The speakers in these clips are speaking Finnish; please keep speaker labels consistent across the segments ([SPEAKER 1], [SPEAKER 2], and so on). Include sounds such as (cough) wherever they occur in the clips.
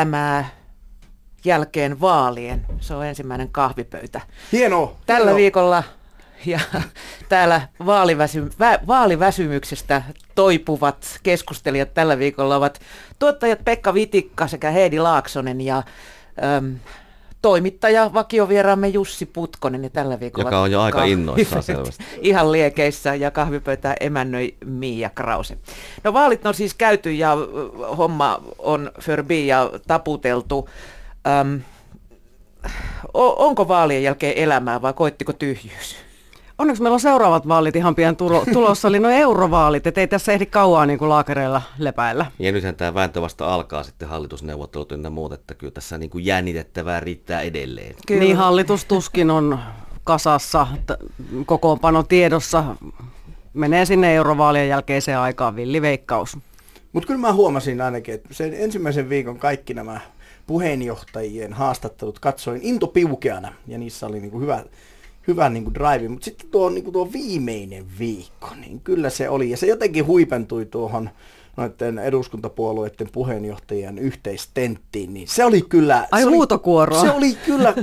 [SPEAKER 1] elämää jälkeen vaalien. Se on ensimmäinen kahvipöytä.
[SPEAKER 2] Hienoa.
[SPEAKER 1] Tällä
[SPEAKER 2] hienoa.
[SPEAKER 1] viikolla ja (laughs) täällä vaaliväsy, vä, vaaliväsymyksestä toipuvat keskustelijat tällä viikolla ovat tuottajat Pekka Vitikka sekä Heidi Laaksonen ja äm, toimittaja, vakiovieraamme Jussi Putkonen ja tällä viikolla
[SPEAKER 3] Joka on jo aika innoissaan (laughs) selvästi.
[SPEAKER 1] Ihan liekeissä ja kahvipöytää emännöi Miia Krause. No vaalit on siis käyty ja homma on förbi ja taputeltu. Öm, onko vaalien jälkeen elämää vai koittiko tyhjyys?
[SPEAKER 4] Onneksi meillä on seuraavat vaalit ihan pian tulo, (laughs) tulossa, eli no eurovaalit, että ei tässä ehdi kauaa niin kuin laakereilla lepäillä.
[SPEAKER 3] Ja nythän tämä vääntö vasta alkaa sitten hallitusneuvottelut ynnä muut, että kyllä tässä niin kuin jännitettävää riittää edelleen.
[SPEAKER 1] Kyllä.
[SPEAKER 4] Niin hallitus tuskin on kasassa, t- kokoonpano tiedossa, menee sinne eurovaalien jälkeiseen aikaan villiveikkaus.
[SPEAKER 2] Mutta kyllä mä huomasin ainakin, että sen ensimmäisen viikon kaikki nämä puheenjohtajien haastattelut katsoin intopiukeana ja niissä oli niinku hyvä, hyvä niinku drive. Mutta sitten tuo, niinku tuo viimeinen viikko, niin kyllä se oli. Ja se jotenkin huipentui tuohon noiden eduskuntapuolueiden puheenjohtajien yhteistenttiin, niin se oli kyllä...
[SPEAKER 4] Ai
[SPEAKER 2] se oli,
[SPEAKER 4] huutokuoroa.
[SPEAKER 2] Se oli kyllä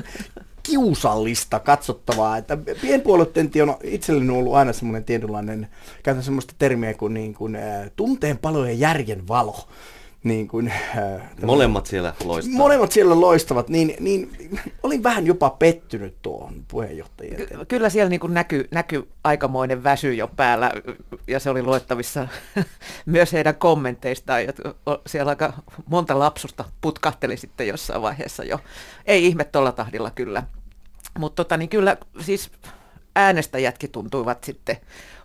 [SPEAKER 2] kiusallista katsottavaa, että pienpuoluetentti on itselleni ollut aina semmoinen tietynlainen, käytän semmoista termiä kuin, niin kuin tunteen palo ja järjen valo. Niin kuin, äh,
[SPEAKER 3] Molemmat siellä loistaa.
[SPEAKER 2] molemmat siellä loistavat, niin, niin olin vähän jopa pettynyt tuohon puheenjohtajien.
[SPEAKER 1] Ky- kyllä siellä niin kuin näkyy, näkyy aikamoinen väsy jo päällä ja se oli luettavissa (laughs) myös heidän kommenteistaan. Ja o- siellä aika monta lapsusta putkahteli sitten jossain vaiheessa jo. Ei ihme tuolla tahdilla kyllä. Mutta tota, niin kyllä siis äänestäjätkin tuntuivat sitten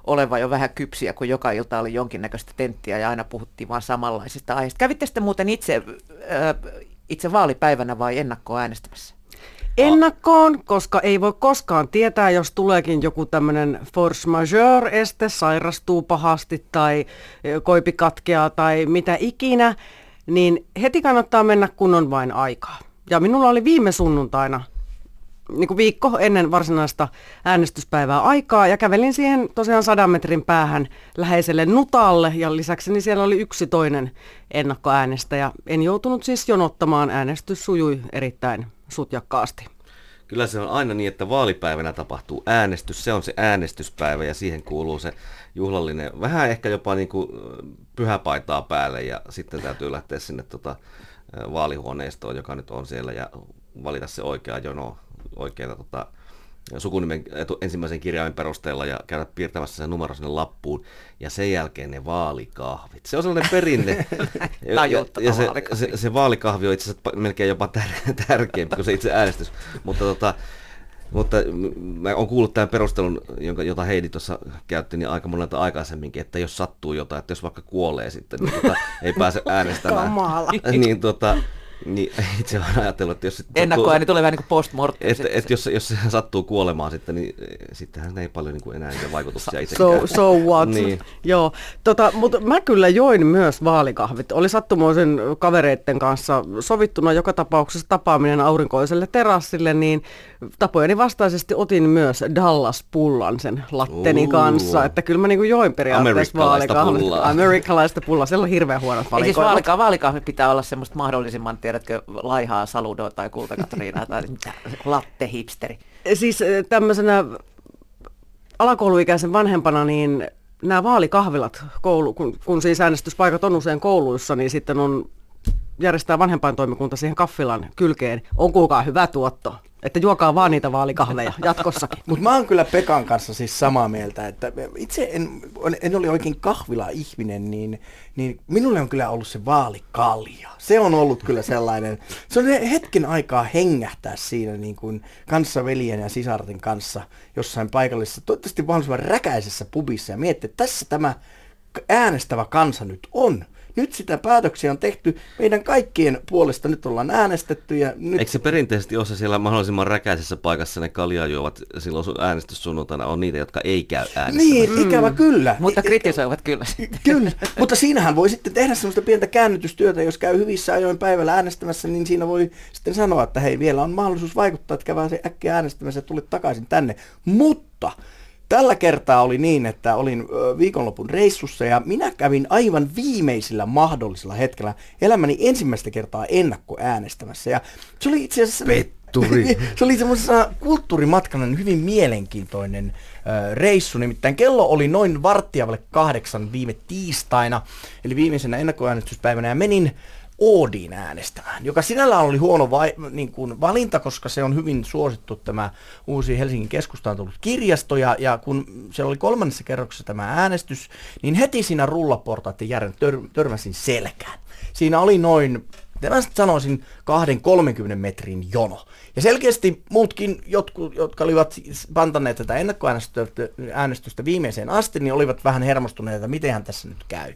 [SPEAKER 1] olevan jo vähän kypsiä, kun joka ilta oli jonkinnäköistä tenttiä ja aina puhuttiin vaan samanlaisista aiheista. Kävitte sitten muuten itse, äh, itse vaalipäivänä vai ennakkoäänestämässä?
[SPEAKER 4] Ennakkoon, koska ei voi koskaan tietää, jos tuleekin joku tämmöinen force majeure-este, sairastuu pahasti tai koipi katkeaa tai mitä ikinä, niin heti kannattaa mennä, kun on vain aikaa. Ja minulla oli viime sunnuntaina niin kuin viikko ennen varsinaista äänestyspäivää aikaa ja kävelin siihen tosiaan sadan metrin päähän läheiselle Nutalle ja lisäksi niin siellä oli yksi toinen ennakkoäänestäjä. En joutunut siis jonottamaan, äänestys sujui erittäin sutjakkaasti.
[SPEAKER 3] Kyllä se on aina niin, että vaalipäivänä tapahtuu äänestys, se on se äänestyspäivä ja siihen kuuluu se juhlallinen, vähän ehkä jopa niin kuin pyhäpaitaa päälle ja sitten täytyy lähteä sinne tota, vaalihuoneistoon, joka nyt on siellä ja valita se oikea jono oikeita tota, sukunimen etu, ensimmäisen kirjaimen perusteella ja käydä piirtämässä se numero sinne lappuun ja sen jälkeen ne vaalikahvit. Se on sellainen perinne. (laughs) ja, ja, ja se,
[SPEAKER 1] vaalikahvi.
[SPEAKER 3] se, se vaalikahvi on itse asiassa melkein jopa tär- (laughs) tärkeämpi kuin se itse äänestys. Mutta tota, mutta mä oon kuullut tämän perustelun, jonka, jota Heidi tuossa käytti niin aika monelta aikaisemminkin, että jos sattuu jotain, että jos vaikka kuolee sitten, niin tota, ei pääse (laughs) äänestämään.
[SPEAKER 4] Kamala.
[SPEAKER 3] niin, tota, niin (laughs) itse olen ajatellut, että jos sitten
[SPEAKER 1] Ennakkoääni tulee vähän niin kuin postmortem.
[SPEAKER 3] että, että jos, jos se (laughs) sattuu kuolemaan sitten, niin eh, sittenhän ei paljon niin kuin enää niitä vaikutuksia
[SPEAKER 4] So,
[SPEAKER 3] itsekään.
[SPEAKER 4] so what? (laughs)
[SPEAKER 3] Niin.
[SPEAKER 4] Joo, tota, mutta mä kyllä join myös vaalikahvit. Oli sattumoisen kavereitten kanssa sovittuna joka tapauksessa tapaaminen aurinkoiselle terassille, niin tapojeni vastaisesti otin myös Dallas-pullan sen latteni
[SPEAKER 3] Uu.
[SPEAKER 4] kanssa. Että kyllä mä niinku join periaatteessa
[SPEAKER 3] Amerikkalaista
[SPEAKER 4] vaalikahvit.
[SPEAKER 3] pullaa.
[SPEAKER 4] Amerikkalaista pullaa. Siellä on hirveän huonot
[SPEAKER 1] Ei siis
[SPEAKER 4] valikoimat.
[SPEAKER 1] vaalika- vaalikahvi pitää olla semmoista mahdollisimman, tiedätkö, laihaa saludoa tai kultakatriinaa tai mitä, latte hipsteri.
[SPEAKER 4] Siis eh, tämmöisenä alakouluikäisen vanhempana, niin nämä vaalikahvilat, koulu, kun, kun siis äänestyspaikat on usein kouluissa, niin sitten on järjestää vanhempaintoimikunta siihen kaffilan kylkeen. On kuulkaa hyvä tuotto, että juokaa vaan niitä vaalikahveja jatkossakin.
[SPEAKER 2] Mutta mä oon kyllä Pekan kanssa siis samaa mieltä, että itse en, en ole oikein kahvila-ihminen, niin, niin minulle on kyllä ollut se vaalikalja. Se on ollut kyllä sellainen, se on hetken aikaa hengähtää siinä niin kuin kanssaveljen ja sisarten kanssa jossain paikallisessa, toivottavasti mahdollisimman räkäisessä pubissa ja miettiä, että tässä tämä äänestävä kansa nyt on. Nyt sitä päätöksiä on tehty meidän kaikkien puolesta. Nyt ollaan äänestetty ja nyt...
[SPEAKER 3] Eikö se perinteisesti ole se siellä mahdollisimman räkäisessä paikassa ne kaljaa juovat silloin sun äänestyssunnuntaina on niitä, jotka ei käy äänestämään?
[SPEAKER 2] Niin, ikävä kyllä.
[SPEAKER 1] Mutta
[SPEAKER 2] I-
[SPEAKER 1] kritisoivat kyllä.
[SPEAKER 2] Kyllä, mutta siinähän voi sitten tehdä semmoista pientä käännytystyötä, jos käy hyvissä ajoin päivällä äänestämässä, niin siinä voi sitten sanoa, että hei, vielä on mahdollisuus vaikuttaa, että käy se äkkiä äänestämässä ja tule takaisin tänne. Mutta tällä kertaa oli niin, että olin viikonlopun reissussa ja minä kävin aivan viimeisillä mahdollisella hetkellä elämäni ensimmäistä kertaa ennakkoäänestämässä. Ja se oli itse asiassa...
[SPEAKER 3] Petturi. (laughs)
[SPEAKER 2] se oli semmoisena kulttuurimatkana hyvin mielenkiintoinen reissu, nimittäin kello oli noin varttia kahdeksan viime tiistaina, eli viimeisenä ennakkoäänestyspäivänä, ja menin Oodin äänestämään, joka sinällään oli huono vai, niin kuin valinta, koska se on hyvin suosittu tämä uusi Helsingin keskustaan tullut kirjasto, ja, ja kun se oli kolmannessa kerroksessa tämä äänestys, niin heti siinä rullaportaiden järjen tör, törmäsin selkään. Siinä oli noin mä sanoisin 2-30 metrin jono. Ja selkeästi muutkin, jotkut, jotka olivat pantaneet tätä ennakkoäänestystä viimeiseen asti, niin olivat vähän hermostuneita, että mitenhän tässä nyt käy.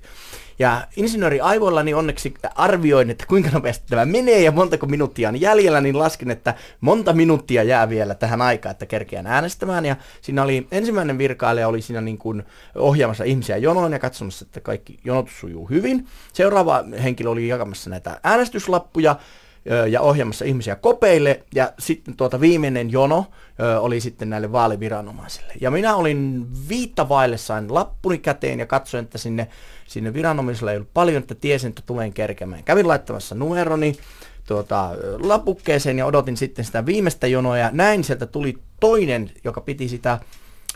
[SPEAKER 2] Ja insinööri aivoillani onneksi arvioin, että kuinka nopeasti tämä menee ja montako minuuttia on jäljellä, niin laskin, että monta minuuttia jää vielä tähän aikaan, että kerkeän äänestämään. Ja siinä oli ensimmäinen virkailija oli siinä niin kuin ohjaamassa ihmisiä jonoon ja katsomassa, että kaikki jonotus sujuu hyvin. Seuraava henkilö oli jakamassa näitä äänestyslappuja ja ohjaamassa ihmisiä kopeille, ja sitten tuota viimeinen jono oli sitten näille vaaliviranomaisille. Ja minä olin viittavaille, sain lappuni käteen ja katsoin, että sinne, sinne viranomaisille ei ollut paljon, että tiesin, että tulen kerkemään. Kävin laittamassa numeroni tuota, lapukkeeseen ja odotin sitten sitä viimeistä jonoa, ja näin sieltä tuli toinen, joka piti sitä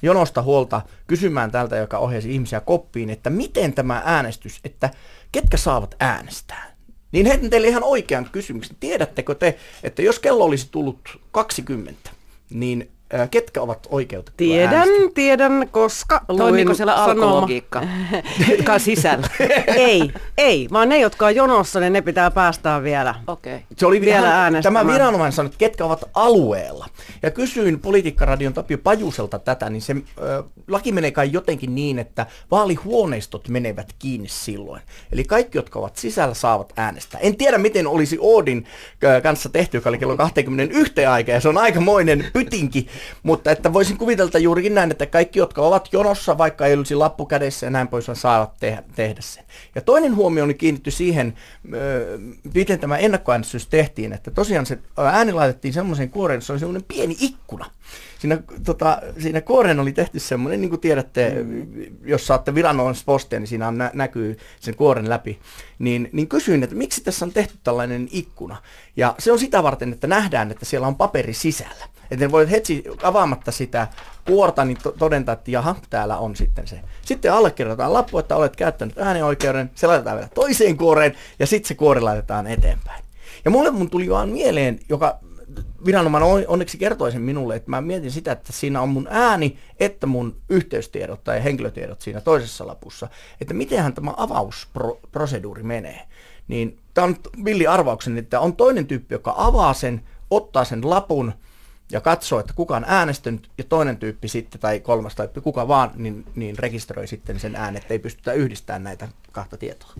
[SPEAKER 2] jonosta huolta kysymään tältä, joka ohjasi ihmisiä koppiin, että miten tämä äänestys, että ketkä saavat äänestää. Niin heitän teille ihan oikean kysymyksen. Tiedättekö te, että jos kello olisi tullut 20, niin ketkä ovat oikeutettuja
[SPEAKER 4] Tiedän,
[SPEAKER 2] äänestämään?
[SPEAKER 4] tiedän, koska
[SPEAKER 1] Toimiiko siellä alkologiikka, (laughs) jotka on sisällä? (laughs)
[SPEAKER 4] ei, ei, vaan ne, jotka on jonossa, niin ne pitää päästää vielä.
[SPEAKER 1] Okei. Okay.
[SPEAKER 2] Se oli
[SPEAKER 4] Vielä (laughs) äänestämään.
[SPEAKER 2] Tämä viranomainen sanoi, että ketkä ovat alueella. Ja kysyin Politiikkaradion Tapio Pajuselta tätä, niin se ö, laki menee kai jotenkin niin, että vaalihuoneistot menevät kiinni silloin. Eli kaikki, jotka ovat sisällä, saavat äänestää. En tiedä, miten olisi Oodin kanssa tehty, joka oli kello 21 aikaa, ja se on aikamoinen pytinki, mutta että voisin kuvitella juurikin näin, että kaikki, jotka ovat jonossa, vaikka ei olisi lappu kädessä ja näin pois, saavat tehdä, tehdä sen. Ja toinen huomio kiinnitty siihen, miten tämä ennakkoäänestys tehtiin, että tosiaan se ääni laitettiin semmoiseen kuoreen, se oli semmoinen pieni ikkuna. Siinä, tota, siinä kuoreen oli tehty semmoinen, niin kuin tiedätte, mm. jos saatte viranomaispostia, niin siinä on nä- näkyy sen kuoren läpi. Niin, niin kysyin, että miksi tässä on tehty tällainen ikkuna. Ja se on sitä varten, että nähdään, että siellä on paperi sisällä. Että ne voit heti avaamatta sitä kuorta, niin to- todentaa, että jaha, täällä on sitten se. Sitten allekirjoitetaan lappu, että olet käyttänyt äänioikeuden, se laitetaan vielä toiseen kuoreen, ja sitten se kuori laitetaan eteenpäin. Ja mulle mun tuli vaan mieleen, joka viranomainen on- onneksi kertoi sen minulle, että mä mietin sitä, että siinä on mun ääni, että mun yhteystiedot tai henkilötiedot siinä toisessa lapussa, että mitenhän tämä avausproseduuri menee. Niin tämä on villi arvauksen, että on toinen tyyppi, joka avaa sen, ottaa sen lapun ja katsoo, että kuka on äänestänyt, ja toinen tyyppi sitten, tai kolmas tai kuka vaan, niin, niin rekisteröi sitten sen äänen, että ei pystytä yhdistämään näitä kahta tietoa.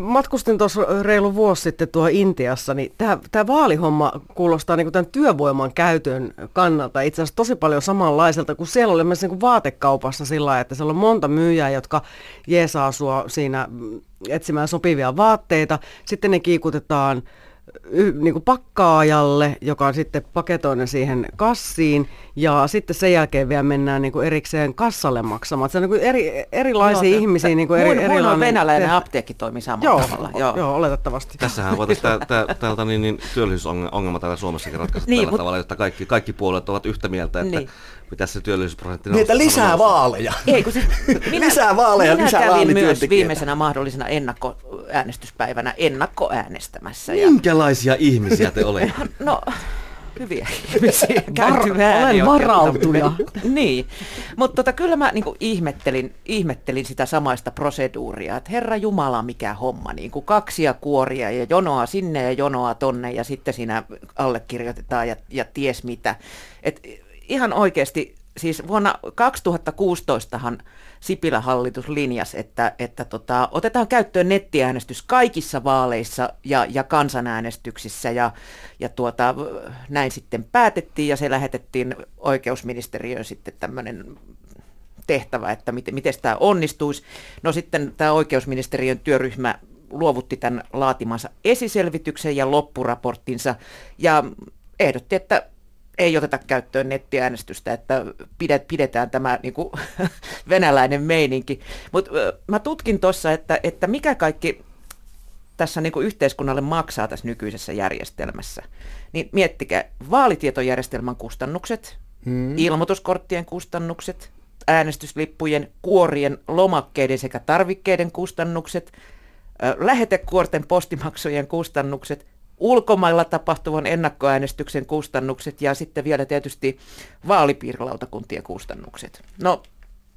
[SPEAKER 4] Matkustin tuossa reilu vuosi sitten tuo Intiassa, niin tämä vaalihomma kuulostaa niin tämän työvoiman käytön kannalta itse asiassa tosi paljon samanlaiselta, kuin siellä oli myös niin kuin vaatekaupassa sillä lailla, että siellä on monta myyjää, jotka jeesaa sua siinä etsimään sopivia vaatteita. Sitten ne kiikutetaan niin kuin pakkaajalle, joka on sitten paketoinen siihen kassiin, ja sitten sen jälkeen vielä mennään niin kuin erikseen kassalle maksamaan. Se on niin kuin eri, erilaisia
[SPEAKER 1] Joo,
[SPEAKER 4] ihmisiä. Niin kuin eri,
[SPEAKER 1] muun
[SPEAKER 4] erilainen
[SPEAKER 1] venäläinen
[SPEAKER 4] te-
[SPEAKER 1] apteekki toimii samalla
[SPEAKER 4] Joo,
[SPEAKER 1] tavalla.
[SPEAKER 4] joo. joo, oletettavasti.
[SPEAKER 3] Tässähän voitaisiin tää, tää, täältä niin, niin työllisyysongelma täällä Suomessakin ratkaista
[SPEAKER 1] Niin,
[SPEAKER 3] tällä
[SPEAKER 1] mut-
[SPEAKER 3] tavalla, että kaikki, kaikki puolueet ovat yhtä mieltä, että
[SPEAKER 1] Niin.
[SPEAKER 3] mitä se työllisyysprosentti
[SPEAKER 2] Niin, että lisää vaaleja.
[SPEAKER 1] Ei, kun siis (laughs)
[SPEAKER 2] Lisää vaaleja,
[SPEAKER 1] minä
[SPEAKER 2] lisää
[SPEAKER 1] kävin myös viimeisenä mahdollisena ennakkoäänestyspäivänä ennakkoäänestämässä. Ja,
[SPEAKER 3] Minkälaisia ihmisiä te olette? (laughs)
[SPEAKER 1] no, (laughs) hyviä ihmisiä.
[SPEAKER 4] Var- olen varautuja. (laughs)
[SPEAKER 1] niin, mutta tota, kyllä mä niin ihmettelin, ihmettelin sitä samaista proseduuria, että herra Jumala mikä homma, niin kuin kaksia kuoria ja jonoa sinne ja jonoa tonne ja sitten siinä allekirjoitetaan ja, ja ties mitä. Et ihan oikeasti, siis vuonna 2016han Sipilän hallitus linjasi, että, että tota, otetaan käyttöön nettiäänestys kaikissa vaaleissa ja, ja kansanäänestyksissä ja, ja tuota, näin sitten päätettiin ja se lähetettiin oikeusministeriöön sitten tämmöinen tehtävä, että miten, miten tämä onnistuisi. No sitten tämä oikeusministeriön työryhmä luovutti tämän laatimansa esiselvityksen ja loppuraporttinsa ja ehdotti, että ei oteta käyttöön nettiäänestystä, että pidetään tämä niin kuin, (laughs) venäläinen meininki. Mutta mä tutkin tuossa, että, että mikä kaikki tässä niin kuin yhteiskunnalle maksaa tässä nykyisessä järjestelmässä. Niin miettikää, vaalitietojärjestelmän kustannukset, hmm. ilmoituskorttien kustannukset, äänestyslippujen, kuorien, lomakkeiden sekä tarvikkeiden kustannukset, lähetekuorten postimaksujen kustannukset, ulkomailla tapahtuvan ennakkoäänestyksen kustannukset ja sitten vielä tietysti vaalipiirilautakuntien kustannukset. No,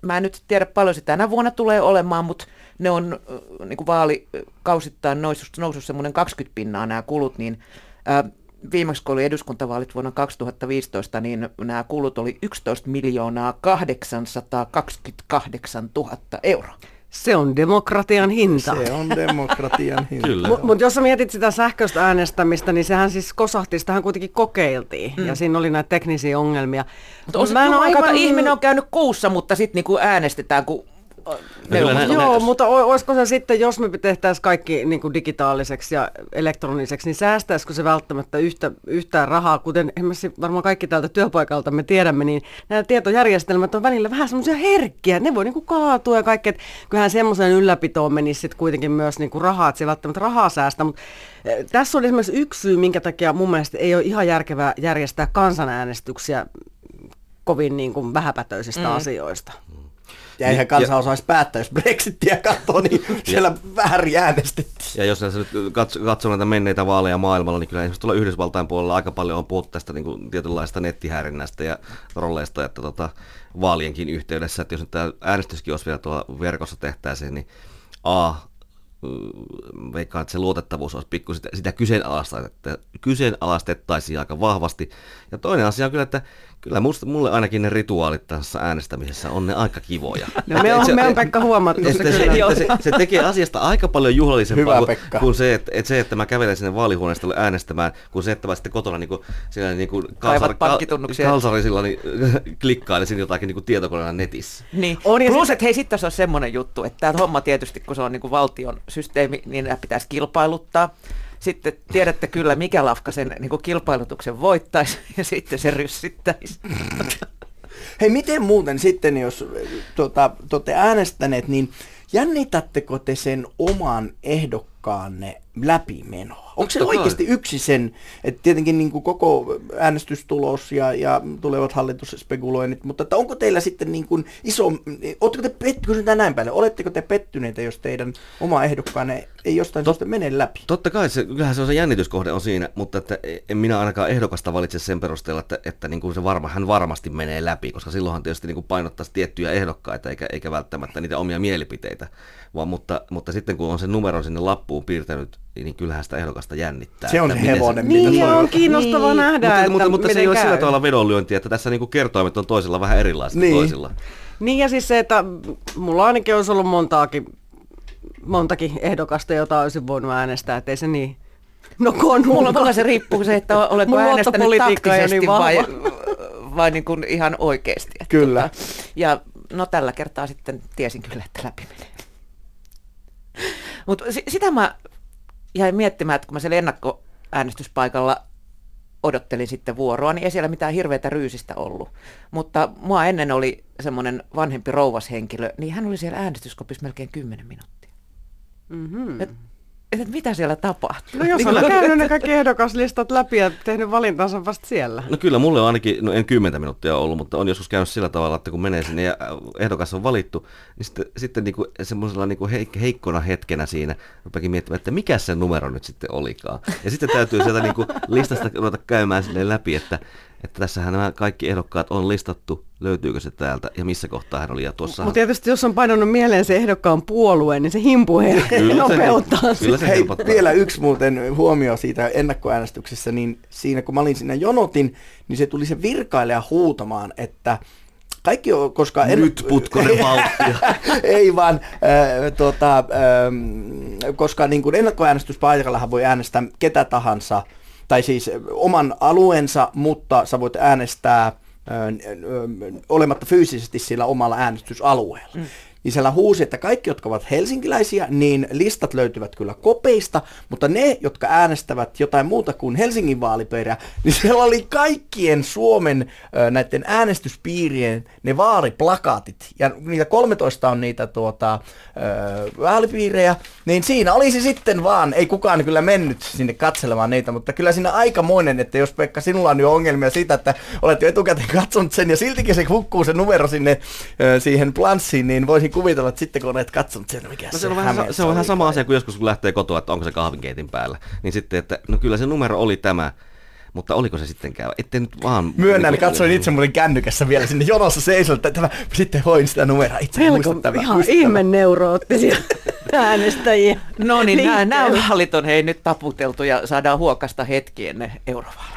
[SPEAKER 1] mä en nyt tiedä paljon se tänä vuonna tulee olemaan, mutta ne on niin kuin vaalikausittain noussut, noussut semmoinen 20 pinnaa nämä kulut, niin ää, viimeksi kun oli eduskuntavaalit vuonna 2015, niin nämä kulut oli 11 miljoonaa 828 000 euroa.
[SPEAKER 4] Se on demokratian hinta.
[SPEAKER 2] Se on demokratian (laughs) hinta.
[SPEAKER 4] Mutta mut jos sä mietit sitä sähköistä äänestämistä, niin sehän siis kosahti, sitähän kuitenkin kokeiltiin. Mm. Ja siinä oli näitä teknisiä ongelmia.
[SPEAKER 1] Mutta on se aivan... ihminen on käynyt kuussa, mutta sitten niinku äänestetään, kun
[SPEAKER 4] Joo, mutta olisiko se sitten, jos me tehtäisiin kaikki niin kuin digitaaliseksi ja elektroniseksi, niin säästäisikö se välttämättä yhtä, yhtään rahaa, kuten esimerkiksi varmaan kaikki täältä työpaikalta me tiedämme, niin nämä tietojärjestelmät on välillä vähän semmoisia herkkiä, ne voi niin kuin kaatua ja kaikki, että kyllähän semmoisen ylläpitoon menisi sitten kuitenkin myös niin kuin rahaa, että se välttämättä rahaa säästä, mutta eh, tässä on esimerkiksi yksi syy, minkä takia mun mielestä ei ole ihan järkevää järjestää kansanäänestyksiä kovin niin kuin vähäpätöisistä mm. asioista.
[SPEAKER 2] Ja eihän kansa ja, osaisi päättää, jos Brexittiä katsoo, niin (laughs) siellä väärin äänestettiin.
[SPEAKER 3] Ja jos nyt katsoo, katsoo näitä menneitä vaaleja maailmalla, niin kyllä esimerkiksi tuolla Yhdysvaltain puolella aika paljon on puhuttu tästä niin kuin tietynlaista nettihäirinnästä ja trolleista, että tota, vaalienkin yhteydessä, että jos nyt tämä äänestyskin olisi vielä tuolla verkossa tehtäisiin, niin A, veikkaan, että se luotettavuus olisi pikku sitä, sitä kyseenalaistettaisiin aika vahvasti. Ja toinen asia on kyllä, että Kyllä musta, mulle ainakin ne rituaalit tässä äänestämisessä on ne aika kivoja.
[SPEAKER 4] No, me, on, se, me on Pekka huomattu se,
[SPEAKER 3] se, se, se, se, tekee asiasta aika paljon juhlallisempaa kuin, kuin se, että, että, se, että mä kävelen sinne vaalihuoneesta äänestämään, kuin se, että mä sitten kotona niin kuin, siellä niin kuin kalsar, kal, kalsarisilla niin, klikkailisin jotakin niin tietokoneella netissä.
[SPEAKER 1] Niin. On, Plus, että hei, sitten tässä on semmoinen juttu, että tämä homma tietysti, kun se on niin kuin valtion systeemi, niin nämä pitäisi kilpailuttaa sitten tiedätte kyllä, mikä lafka sen niin kuin kilpailutuksen voittaisi (laughs) ja sitten se ryssittäisi. (laughs)
[SPEAKER 2] Hei, miten muuten sitten, jos tuota, te olette äänestäneet, niin jännitättekö te sen oman ehdokkaanne läpimenoa? Onko se oikeasti yksi sen, että tietenkin niin kuin koko äänestystulos ja, ja tulevat hallitusspekuloinnit, mutta että onko teillä sitten niin kuin iso, oletteko te pettyneitä näin päälle, oletteko te pettyneitä, jos teidän oma ehdokkaanne ei jostain Tot, mene läpi?
[SPEAKER 3] Totta kai, se, kyllähän se on se jännityskohde on siinä, mutta että en minä ainakaan ehdokasta valitse sen perusteella, että, että niin kuin se varma, hän varmasti menee läpi, koska silloinhan tietysti niin kuin painottaisi tiettyjä ehdokkaita eikä, eikä välttämättä niitä omia mielipiteitä, vaan, mutta, mutta sitten kun on sen numeron sinne lappuun piirtänyt niin kyllähän sitä ehdokasta jännittää.
[SPEAKER 2] Se on
[SPEAKER 3] että
[SPEAKER 2] hevonen.
[SPEAKER 4] Se, niin, on, on kiinnostavaa niin. nähdä,
[SPEAKER 3] mutta, että mutta, mutta se ei ole sillä tavalla vedonlyöntiä, että tässä niin kertoimet on toisella vähän erilaiset niin. toisilla.
[SPEAKER 4] Niin ja siis se, että mulla ainakin olisi ollut montaakin, montakin ehdokasta, jota olisin voinut äänestää, että ei se niin
[SPEAKER 1] No kun mulla, mulla se riippuu se, että oletko äänestänyt taktisesti niin vai, vai niin kuin ihan oikeasti. Että
[SPEAKER 2] kyllä. Tota,
[SPEAKER 1] ja no tällä kertaa sitten tiesin kyllä, että läpi menee. Mutta sitä mä jäin miettimään, että kun mä siellä ennakkoäänestyspaikalla odottelin sitten vuoroa, niin ei siellä mitään hirveätä ryysistä ollut. Mutta mua ennen oli semmoinen vanhempi rouvashenkilö, niin hän oli siellä äänestyskopissa melkein 10 minuuttia. Mm-hmm. Et että mitä siellä tapahtuu.
[SPEAKER 4] No jos
[SPEAKER 1] niin
[SPEAKER 4] on käynyt ne kaikki ehdokaslistat läpi ja tehnyt valintansa vasta siellä.
[SPEAKER 3] No kyllä, mulle on ainakin, no en kymmentä minuuttia ollut, mutta on joskus käynyt sillä tavalla, että kun menee sinne ja ehdokas on valittu, niin sitten, sitten niinku semmoisella niinku heik- heikkona hetkenä siinä rupeakin miettimään, että mikä se numero nyt sitten olikaan. Ja sitten täytyy sieltä niinku listasta ruveta käymään sinne läpi, että että tässähän nämä kaikki ehdokkaat on listattu, löytyykö se täältä ja missä kohtaa hän oli. Ja tuossa...
[SPEAKER 4] Mutta tietysti jos on painanut mieleen se ehdokkaan puolue, niin se himpu nopeuttaa. Se,
[SPEAKER 2] kyllä se Hei, vielä yksi muuten huomio siitä ennakkoäänestyksessä, niin siinä kun mä olin siinä jonotin, niin se tuli se virkailija huutamaan, että kaikki on, koska...
[SPEAKER 3] En... Nyt putkonen (laughs) vauhtia.
[SPEAKER 2] ei vaan, äh, tota, äh, koska niin kuin ennakkoäänestyspaikallahan voi äänestää ketä tahansa, tai siis oman alueensa, mutta sä voit äänestää olematta fyysisesti sillä omalla äänestysalueella. Mm. Niin siellä huusi, että kaikki, jotka ovat helsinkiläisiä, niin listat löytyvät kyllä kopeista, mutta ne, jotka äänestävät jotain muuta kuin Helsingin vaalipiiriä, niin siellä oli kaikkien Suomen näiden äänestyspiirien ne vaariplakaatit, ja niitä 13 on niitä tuota, vaalipiirejä, niin siinä olisi sitten vaan, ei kukaan kyllä mennyt sinne katselemaan niitä, mutta kyllä siinä aikamoinen, että jos Pekka, sinulla on jo ongelmia siitä, että olet jo etukäteen katsonut sen, ja siltikin se hukkuu se numero sinne siihen planssiin, niin voisin kuvitella, että sitten kun olet katsonut sen, mikä
[SPEAKER 3] No
[SPEAKER 2] se,
[SPEAKER 3] se on, vähän, se on vähän sama asia kuin joskus kun lähtee kotoa, että onko se kahvinkeitin päällä. Niin sitten, että no kyllä se numero oli tämä, mutta oliko se sittenkään? Ette nyt vaan...
[SPEAKER 2] Myönnän,
[SPEAKER 3] niin
[SPEAKER 2] katsoin itse muuten kännykässä vielä sinne jonossa seisoin, että tämä, sitten hoin sitä numeroa itse. Muistan tämän,
[SPEAKER 4] ihan ihme neuroottisia (laughs) äänestäjiä.
[SPEAKER 1] No niin, nämä, nämä vaalit on hei nyt taputeltu ja saadaan huokasta hetki ennen eurovaaleja.